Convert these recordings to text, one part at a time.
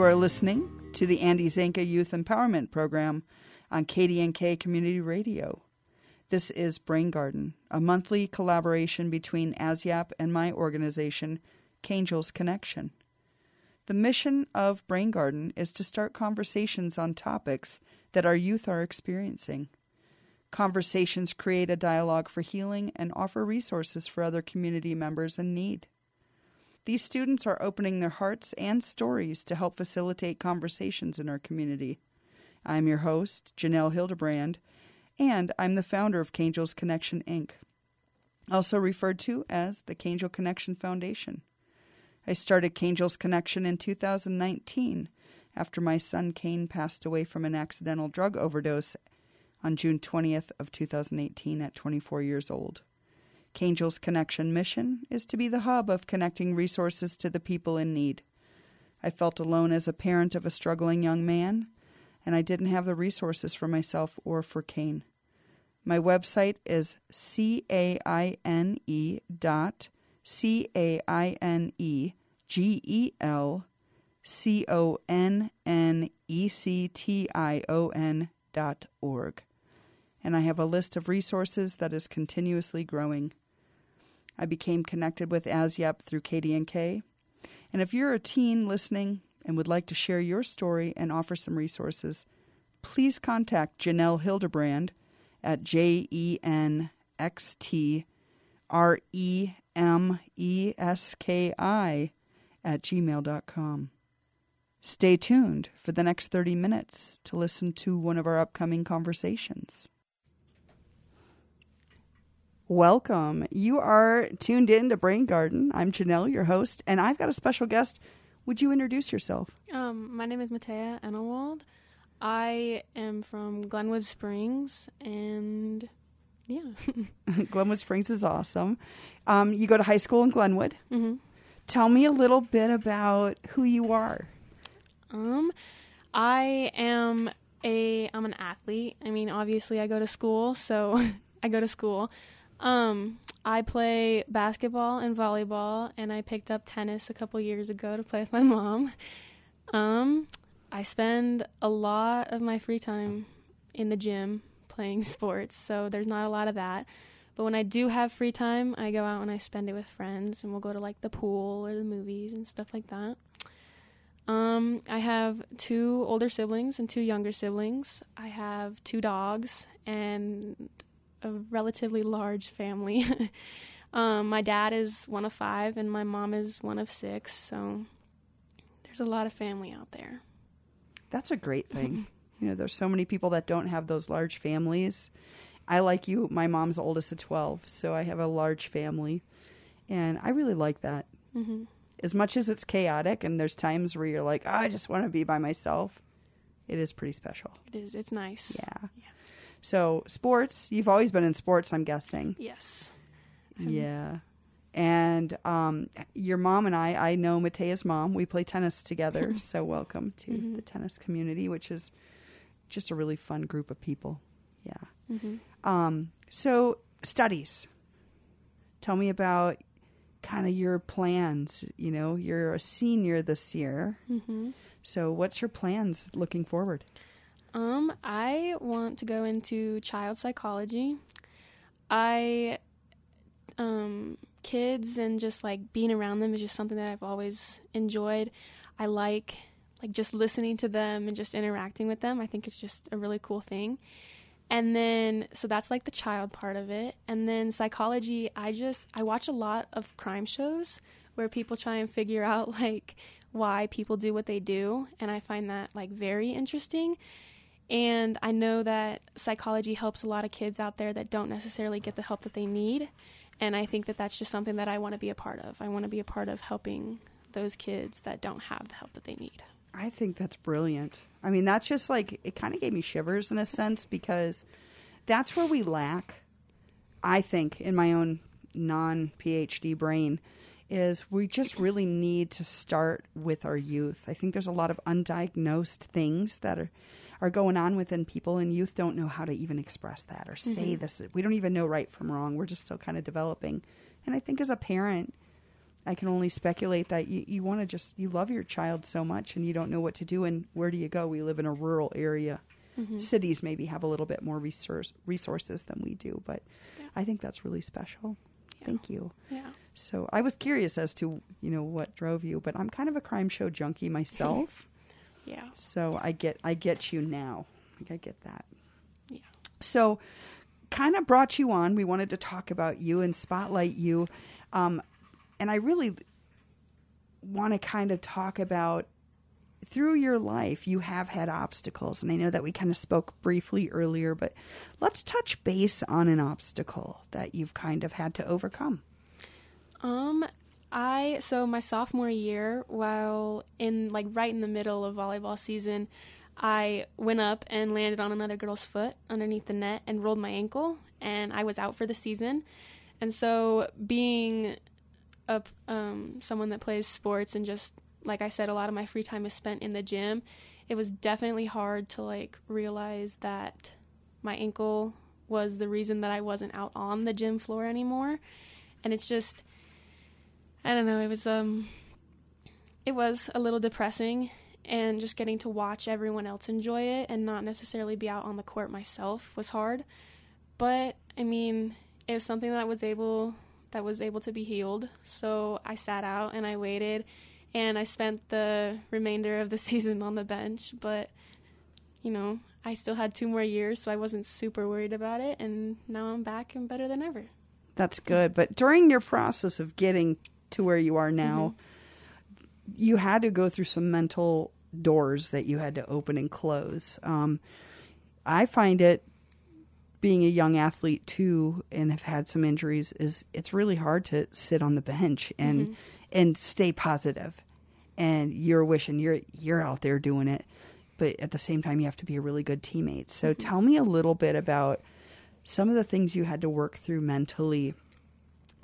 You are listening to the Andy Zanca Youth Empowerment Program on KDNK Community Radio. This is Brain Garden, a monthly collaboration between ASYAP and my organization, Cangels Connection. The mission of Brain Garden is to start conversations on topics that our youth are experiencing. Conversations create a dialogue for healing and offer resources for other community members in need. These students are opening their hearts and stories to help facilitate conversations in our community. I'm your host, Jenell Hilderbrand, and I'm the founder of Cangels Connection Inc., also referred to as the Cangel Connection Foundation. I started Cangels Connection in 2019 after my son Caine passed away from an accidental drug overdose on June 20th of 2018 at 24 years old. Cangel's Connection mission is to be the hub of connecting resources to the people in need. I felt alone as a parent of a struggling young man, and I didn't have the resources for myself or for Caine. My website is c a i n e dot c a i n e g e l c o n n e c t i o n dot org and I have a list of resources that is continuously growing. I became connected with ASYAP through KDNK. And if you're a teen listening and would like to share your story and offer some resources, please contact Jenell Hilderbrand at J E N X T R E M E S K I at gmail.com. Stay tuned for the next 30 minutes to listen to one of our upcoming conversations. Welcome. You are tuned in to Brain Garden. I'm Jenell, your host, and I've got a special guest. Would you introduce yourself? Um, my name is Mattea Enelwald. I am from Glenwood Springs, and yeah. Glenwood Springs is awesome. Um, you go to high school in Glenwood. hmm Tell me a little bit about who you are. Um, I am a I'm an athlete. I mean, obviously, I go to school, so I go to school. Um, I play basketball and volleyball, and I picked up tennis a couple years ago to play with my mom. Um, I spend a lot of my free time in the gym playing sports, so there's not a lot of that. But when I do have free time, I go out and I spend it with friends, and we'll go to like the pool or the movies and stuff like that. Um, I have two older siblings and two younger siblings. I have two dogs and a relatively large family. um, my dad is one of five, and my mom is one of six. So there's a lot of family out there. That's a great thing. you know, there's so many people that don't have those large families. I like you, my mom's oldest of 12, so I have a large family. And I really like that. hmm As much as it's chaotic and there's times where you're like, oh, I just want to be by myself, it is pretty special. It is. It's nice. Yeah. So, sports, you've always been in sports, I'm guessing. Yes. Yeah. And um, your mom and I, I know Mattea's mom. We play tennis together. so, welcome to Mhm. the tennis community, which is just a really fun group of people. Yeah. hmm Um, so, studies. Tell me about kind of your plans. You know, you're a senior this year. hmm So, what's your plans looking forward? Um, I want to go into child psychology. I, um, kids and just like being around them is just something that I've always enjoyed. I like like just listening to them and just interacting with them. I think it's just a really cool thing. And then so that's like the child part of it. And then psychology, I just I watch a lot of crime shows where people try and figure out like why people do what they do, and I find that like very interesting. And I know that psychology helps a lot of kids out there that don't necessarily get the help that they need. And I think that that's just something that I want to be a part of. I want to be a part of helping those kids that don't have the help that they need. I think that's brilliant. I mean, that's just like, it kind of gave me shivers in a sense because that's where we lack, I think, in my own non PhD brain, is we just really need to start with our youth. I think there's a lot of undiagnosed things that are. Are going on within people, and youth don't know how to even express that or say Mhm. this. We don't even know right from wrong. We're just still kind of developing. And I think as a parent, I can only speculate that you, you want to just you love your child so much and you don't know what to do and where do you go? We live in a rural area. Mm-hmm. Cities maybe have a little bit more resource, resources than we do, but Yeah. I think that's really special. Yeah. Thank you. Yeah. So I was curious as to you know what drove you, but I'm kind of a crime show junkie myself. Yeah. so I get I get you now. Like I get that. Yeah. So kind of brought you on. We wanted to talk about you and spotlight you, um, and I really want to kind of talk about through your life you have had obstacles and i know that we kind of spoke briefly earlier but let's touch base on an obstacle that you've kind of had to overcome Um, I so my sophomore year, while in like right in the middle of volleyball season, I went up and landed on another girl's foot underneath the net and rolled my ankle, and I was out for the season. And so, being a um, someone that plays sports and just like I said, a lot of my free time is spent in the gym. It was definitely hard to like realize that my ankle was the reason that I wasn't out on the gym floor anymore. And it's just I don't know, it was um it was a little depressing and just getting to watch everyone else enjoy it and not necessarily be out on the court myself was hard. But I mean, it was something that was able that was able to be healed. So I sat out and I waited and I spent the remainder of the season on the bench, but you know, I still had two more years, so I wasn't super worried about it and now I'm back and better than ever. That's good. But during your process of getting to where you are now, mm-hmm. you had to go through some mental doors that you had to open and close. Um, I find it being a young athlete too, and have had some injuries. Is it's really hard to sit on the bench and mm-hmm. and stay positive. And you're wishing you're you're out there doing it, but at the same time, you have to be a really good teammate. So mm-hmm. tell me a little bit about some of the things you had to work through mentally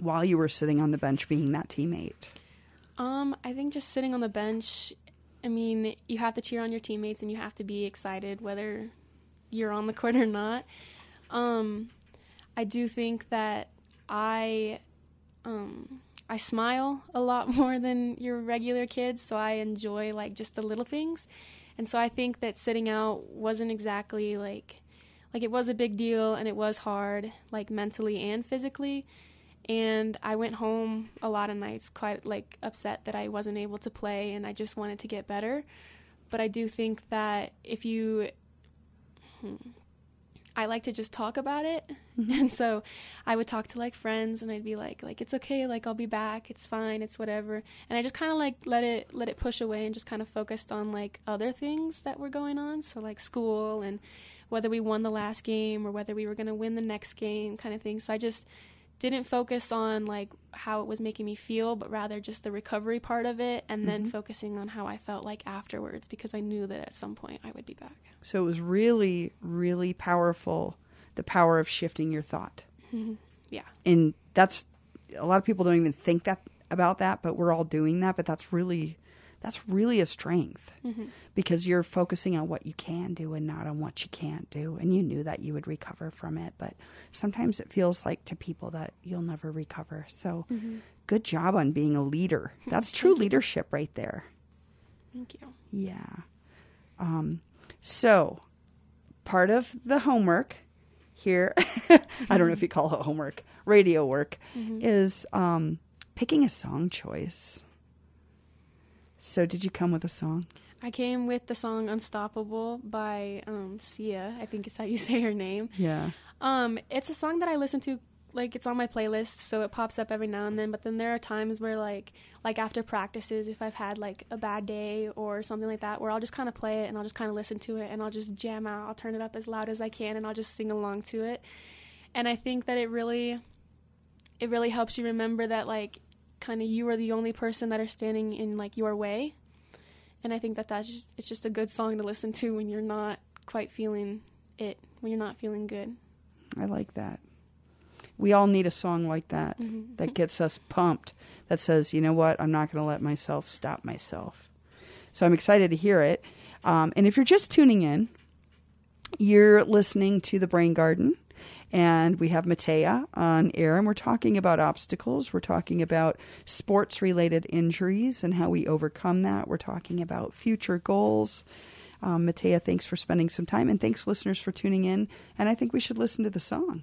while you were sitting on the bench being that teammate. Um, I think just sitting on the bench, I mean, you have to cheer on your teammates and you have to be excited whether you're on the court or not. Um, I do think that I um, I smile a lot more than your regular kids, so I enjoy like just the little things. And so I think that sitting out wasn't exactly like like it was a big deal and it was hard like mentally and physically and I went home a lot of nights quite like upset that I wasn't able to play and I just wanted to get better. But I do think that if you hmm, I like to just talk about it. And so I would talk to like friends and I'd be like like it's okay, like I'll be back. It's fine. It's whatever. And I just kind of like let it let it push away and just kind of focused on like other things that were going on, so like school and whether we won the last game or whether we were going to win the next game kind of thing. So I just didn't focus on like how it was making me feel, but rather just the recovery part of it and then mm-hmm. focusing on how I felt like afterwards because I knew that at some point I would be back. So it was really, really powerful the power of shifting your thought. Mm-hmm. Yeah. And that's a lot of people don't even think that about that, but we're all doing that. But that's really that's really a strength because you're focusing on what you can do and not on what you can't do. And you knew that you would recover from it, but sometimes it feels like to people that you'll never recover. So good job on being a leader. That's true leadership right there. Thank you. Yeah. Um, so, part of the homework here, I don't know if you call it homework, radio work, is um, picking a song choice. So, did you come with a song? I came with the song Unstoppable by um, Sia. I think is how you say her name. Yeah. Um, it's a song that I listen to like it's on my playlist, so it pops up every now and then. But then there are times where like like after practices, if I've had like a bad day or something like that, where I'll just kind of play it and I'll just kind of listen to it and I'll just jam out. I'll turn it up as loud as I can and I'll just sing along to it. And I think that it really it really helps you remember that like kind of you are the only person that are standing in like your way. And I think that that's just, it's just a good song to listen to when you're not quite feeling it, when you're not feeling good. I like that. We all need a song like that Mm-hmm. that gets us pumped, that says, you know what, I'm not going to let myself stop myself. So I'm excited to hear it. Um, and if you're just tuning in, you're listening to The Brain Garden, And we have Mattea on air, and we're talking about obstacles. We're talking about sports related injuries and how we overcome that. We're talking about future goals. Um, Mattea, thanks for spending some time, and thanks, listeners, for tuning in. And I think we should listen to the song.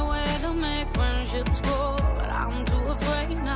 Afraid now.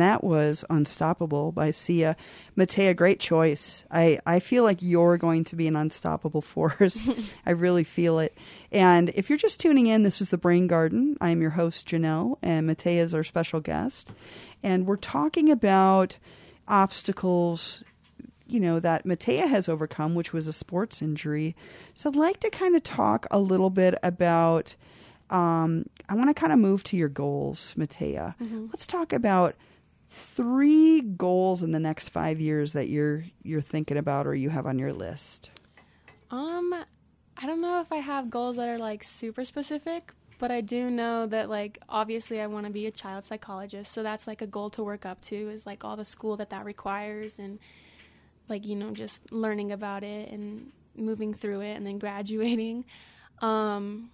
And that was Unstoppable by Sia. Mattea, great choice. I, I feel like you're going to be an unstoppable force. I really feel it. And if you're just tuning in, this is the Brain Garden. I'm your host, Jenell, and Mattea is our special guest. And we're talking about obstacles you know that Mattea has overcome, which was a sports injury. So I'd like to kind of talk a little bit about. Um, I want to kind of move to your goals, Matea. Let's talk about three goals in the next five years that you're you're thinking about or you have on your list. Um, I don't know if I have goals that are like super specific, but I do know that like obviously I want to be a child psychologist, so that's like a goal to work up to is like all the school that that requires and like you know just learning about it and moving through it and then graduating. Um,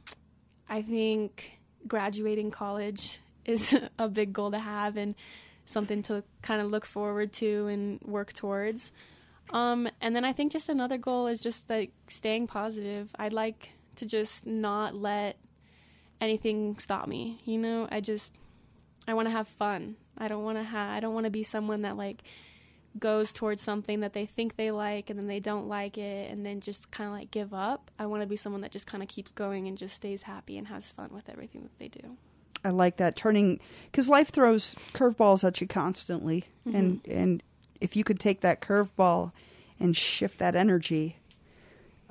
I think graduating college is a big goal to have and something to kind of look forward to and work towards. Um, and then I think just another goal is just like staying positive. I'd like to just not let anything stop me. You know, I just I want to have fun. I don't want to have I don't want to be someone that like goes towards something that they think they like and then they don't like it and then just kind of like give up. I want to be someone that just kind of keeps going and just stays happy and has fun with everything that they do. I like that turning because life throws curveballs at you constantly, mm-hmm. and and if you could take that curveball and shift that energy,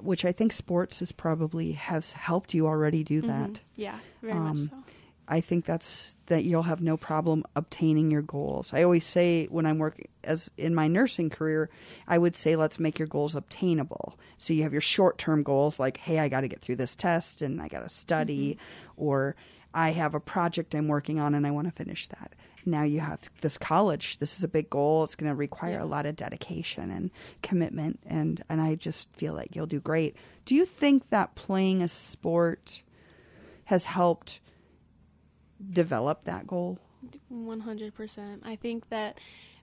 which I think sports has probably has helped you already do mm-hmm. that. Mm-hmm. Yeah, very um, much so. I think that's that you'll have no problem obtaining your goals. I always say when I'm working as in my nursing career, I would say let's make your goals obtainable. So you have your short-term goals like hey, I got to get through this test and I got to study mm-hmm. or I have a project I'm working on and I want to finish that. Now you have this college. This is a big goal. It's going to require yeah. a lot of dedication and commitment and and I just feel like you'll do great. Do you think that playing a sport has helped develop that goal? 100%. I think that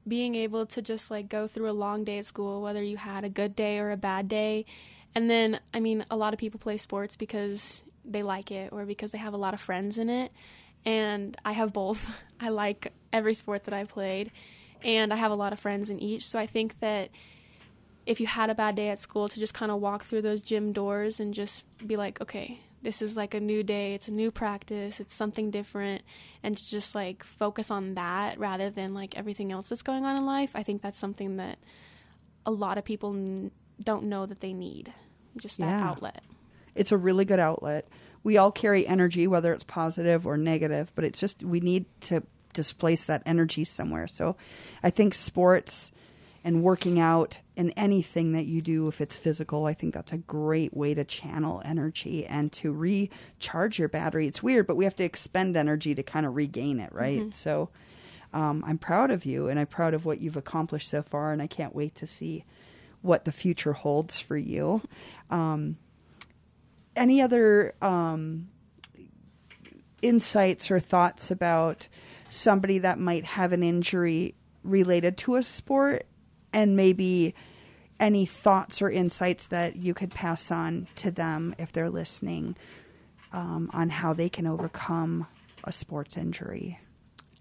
being able to just like go through a long day at school, whether you had a good day or a bad day, and then, I mean, a lot of people play sports because they like it or because they have a lot of friends in it. And I have both. I like every sport that I played, and I have a lot of friends in each. So I think that if you had a bad day at school, to just kind of walk through those gym doors and just be like, okay, this is like a new day, it's a new practice, it's something different, and to just like focus on that rather than like everything else that's going on in life, I think that's something that a lot of people n- don't know that they need. Just that yeah. outlet. It's a really good outlet. We all carry energy, whether it's positive or negative, but it's just we need to displace that energy somewhere. So I think sports and working out and anything that you do if it's physical i think that's a great way to channel energy and to recharge your battery it's weird but we have to expend energy to kind of regain it right mm-hmm. so um, i'm proud of you and i'm proud of what you've accomplished so far and i can't wait to see what the future holds for you um, any other um, insights or thoughts about somebody that might have an injury related to a sport and maybe any thoughts or insights that you could pass on to them if they're listening um, on how they can overcome a sports injury?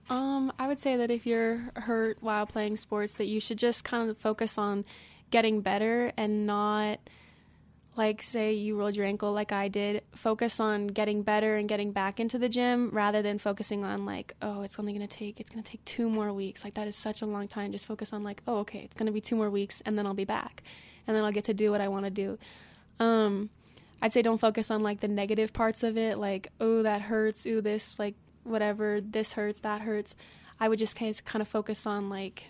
Um, I would say that if you're hurt while playing sports, that you should just kind of focus on getting better and not like say you rolled your ankle like I did, focus on getting better and getting back into the gym rather than focusing on like, oh, it's only going to take it's going to take 2 more weeks. Like that is such a long time. Just focus on like, oh, okay, it's going to be 2 more weeks and then I'll be back. And then I'll get to do what I want to do. Um I'd say don't focus on like the negative parts of it, like, oh, that hurts, ooh, this like whatever, this hurts, that hurts. I would just kind of focus on like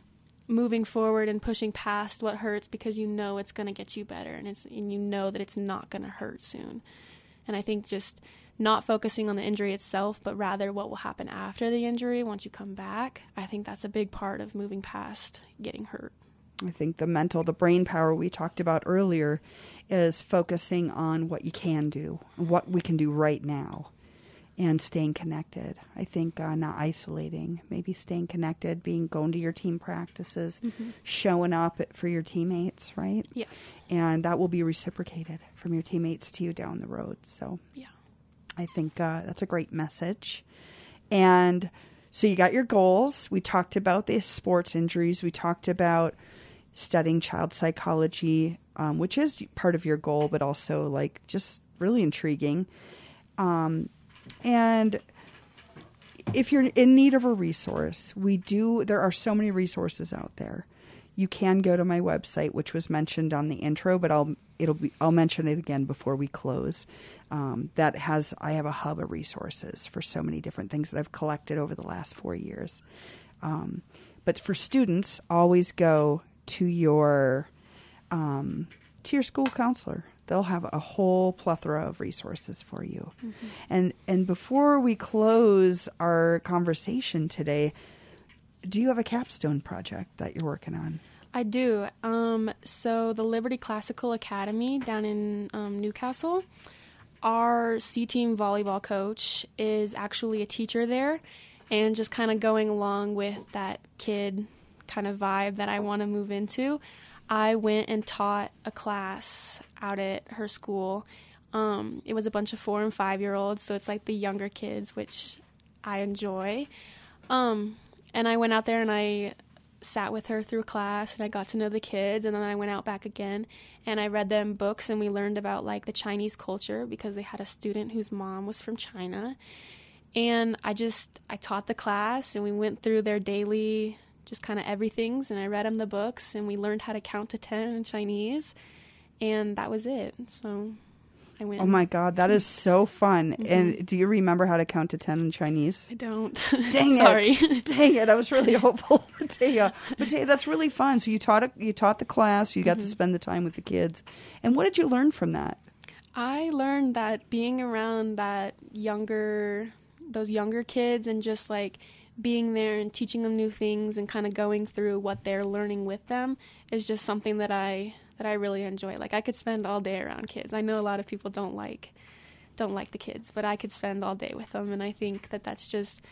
moving forward and pushing past what hurts because you know it's going to get you better and it's and you know that it's not going to hurt soon. And I think just not focusing on the injury itself, but rather what will happen after the injury once you come back, I think that's a big part of moving past getting hurt. I think the mental, the brain power we talked about earlier is focusing on what you can do, what we can do right now and staying connected. I think uh, not isolating, maybe staying connected, being going to your team practices, mm-hmm. showing up for your teammates, right? Yes. And that will be reciprocated from your teammates to you down the road. So, yeah, I think uh, that's a great message. And so you got your goals. We talked about the sports injuries. We talked about studying child psychology, um, which is part of your goal, but also like just really intriguing. Um, and if you're in need of a resource, we do, there are so many resources out there. You can go to my website, which was mentioned on the intro, but I'll it'll be I'll mention it again before we close. Um, that has I have a hub of resources for so many different things that I've collected over the last four years. Um, but for students, always go to your um, to your school counselor they'll have a whole plethora of resources for you. Mm-hmm. And and before we close our conversation today, do you have a capstone project that you're working on? I do. Um, so the Liberty Classical Academy down in um, New Castle, our C team volleyball coach is actually a teacher there, and just kind of going along with that kid kind of vibe that I want to move into. I went and taught a class out at her school. Um, it was a bunch of four and five year olds, so it's like the younger kids, which I enjoy. Um, and I went out there and I sat with her through class and I got to know the kids and then I went out back again and I read them books and we learned about like the Chinese culture because they had a student whose mom was from China. And I just I taught the class and we went through their daily just kind of everything's and I read them the books and we learned how to count to 10 in Chinese and that was it. So I went Oh my god, that is so fun. Mm-hmm. And do you remember how to count to 10 in Chinese? I don't. Dang Sorry. it. Dang it. I was really hopeful. Mattea. Mattea, that's really fun. So you taught you taught the class, you got Mm-hmm. to spend the time with the kids. And what did you learn from that? I learned that being around that younger, those younger kids, and just like being there and teaching them new things and kind of going through what they're learning with them is just something that I that I really enjoy. Like I could spend all day around kids. I know a lot of people don't like don't like the kids, but I could spend all day with them, and I think that that's just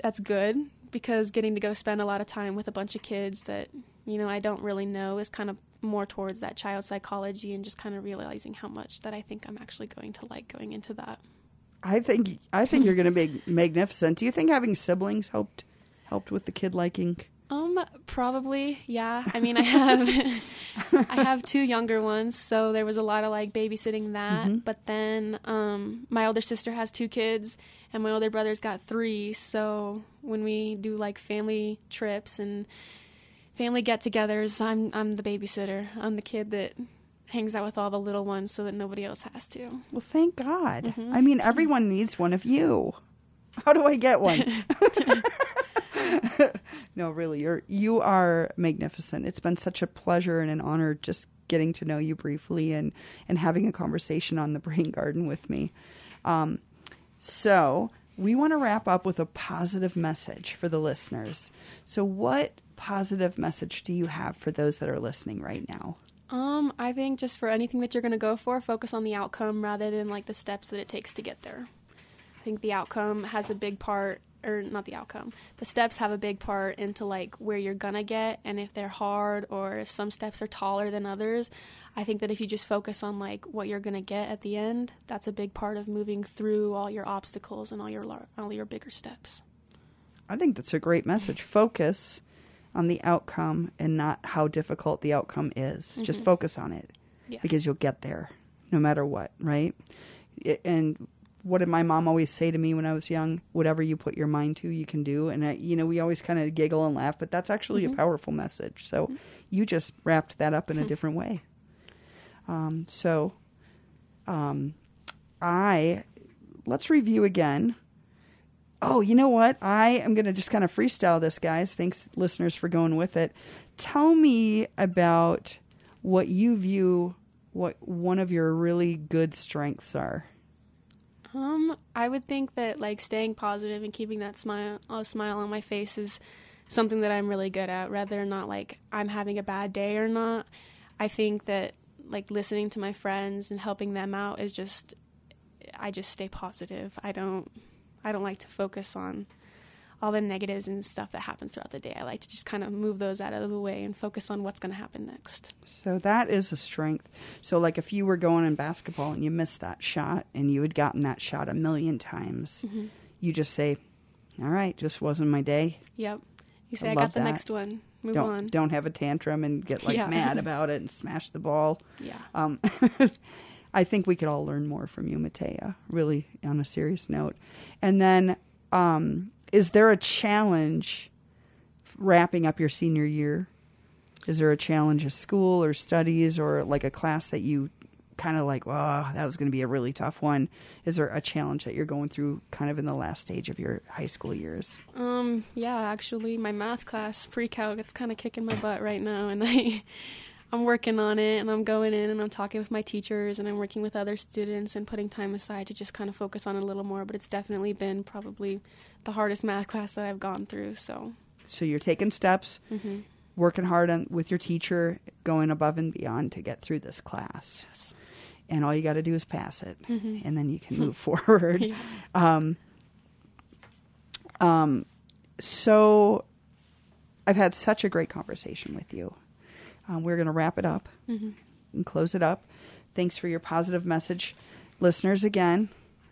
that's good because getting to go spend a lot of time with a bunch of kids that you know I don't really know is kind of more towards that child psychology and just kind of realizing how much that I think I'm actually going to like going into that. I think I think you're going to be magnificent. Do you think having siblings helped helped with the kid liking? Um, probably, yeah. I mean, I have I have two younger ones, so there was a lot of like babysitting that. But then, um, my older sister has two kids, and my older brother's got three. So when we do like family trips and family get-togethers, I'm I'm the babysitter. I'm the kid that hangs out with all the little ones, so that nobody else has to. Well, thank God. I mean, everyone needs one of you. How do I get one? no, really, you're you are magnificent. It's been such a pleasure and an honor just getting to know you briefly and and having a conversation on the Brain Garden with me. Um, so we want to wrap up with a positive message for the listeners. So, what positive message do you have for those that are listening right now? Um, I think just for anything that you're going to go for, focus on the outcome rather than like the steps that it takes to get there. I think the outcome has a big part or not the outcome. The steps have a big part into like where you're to get and if they're hard or if some steps are taller than others. I think that if you just focus on like what you're to get at the end, that's a big part of moving through all your obstacles and all your all your bigger steps. I think that's a great message. Focus on the outcome and not how difficult the outcome is. Just mm-hmm. focus on it Yes. because you'll get there no matter what, right? And what did my mom always say to me when I was young? Whatever you put your mind to, you can do. And I, you know, we always kind of giggle and laugh, but that's actually a powerful message. So you just wrapped that up in a different way. Um, so, um, I let's review again. Oh, you know what? I am going to just kind of freestyle this, guys. Thanks, listeners, for going with it. Tell me about what you view what one of your really good strengths are. Um, I would think that like staying positive and keeping that smile, a smile on my face is something that I'm really good at. Rather than not like I'm having a bad day or not. I think that like listening to my friends and helping them out is just, I just stay positive. I don't, I don't like to focus on all the negatives and stuff that happens throughout the day. I like to just kind of move those out of the way and focus on what's going to happen next. So that is a strength. So, like if you were going in basketball and you missed that shot and you had gotten that shot a million times, you just say, "All right, just wasn't my day." Yep. You say I I, got the that. next one. Move don't on. don't have a tantrum and get like Yeah. mad about it and smash the ball. Yeah. Um, I think we could all learn more from you, Mattea, really on a serious note. And then, um, is there a challenge wrapping up your senior year? Is there a challenge at school or studies or like a class that you kind of like, wow, that was going to be a really tough one? Is there a challenge that you're going through kind of in the last stage of your high school years? Um, yeah, actually, my math class pre-calc it's kind of kicking my butt right now, and I, I'm working on it, and I'm going in and I'm talking with my teachers, and I'm working with other students and putting time aside to just kind of focus on it a little more. But it's definitely been probably the hardest math class that I've gone through. So, So you're taking steps, hmm working hard on, with your teacher, going above and beyond to get through this class. yes, and all you got to do is pass it, Mhm. and then you can move forward. yeah. Um, um, so I've had such a great conversation with you. Um, we're going to wrap it up Mm-hmm. and close it up. Thanks for your positive message. Listeners, again,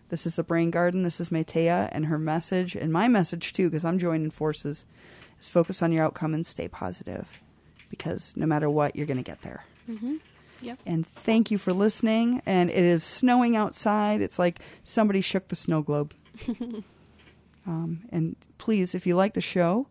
this is the Brain Garden. This is Mattea and her message, and my message too, because I'm joining forces, is focus on your outcome and stay positive because no matter what, you're going to get there. Mm-hmm. Yep. And thank you for listening. And it is snowing outside. It's like somebody shook the snow globe. um, and please, if you like the show,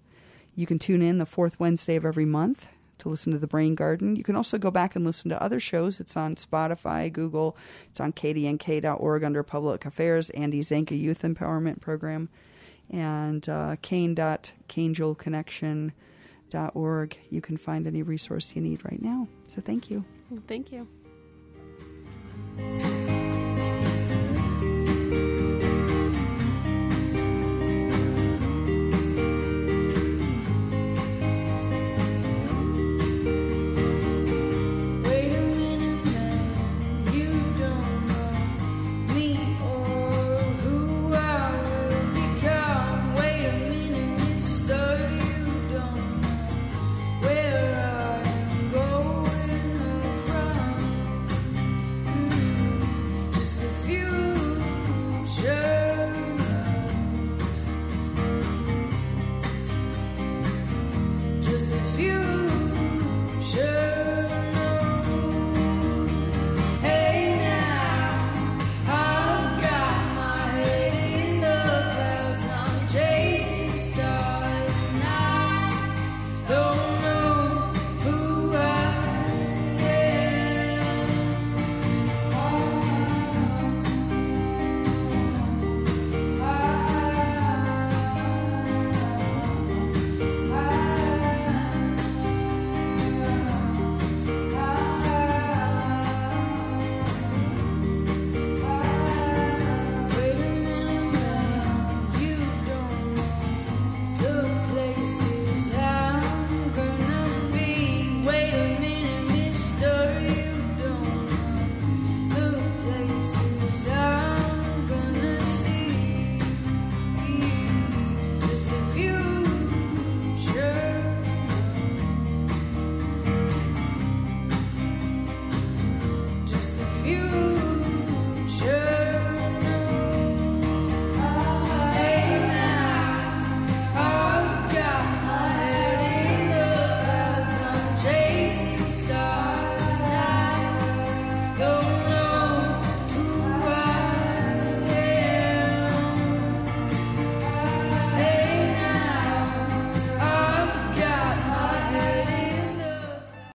you can tune in the fourth Wednesday of every month to listen to the Brain Garden. You can also go back and listen to other shows. It's on Spotify, Google. It's on kdnk.org under Public Affairs, Andy Zanca Youth Empowerment Program, and uh. You can find any resource you need right now. So thank you. Thank you.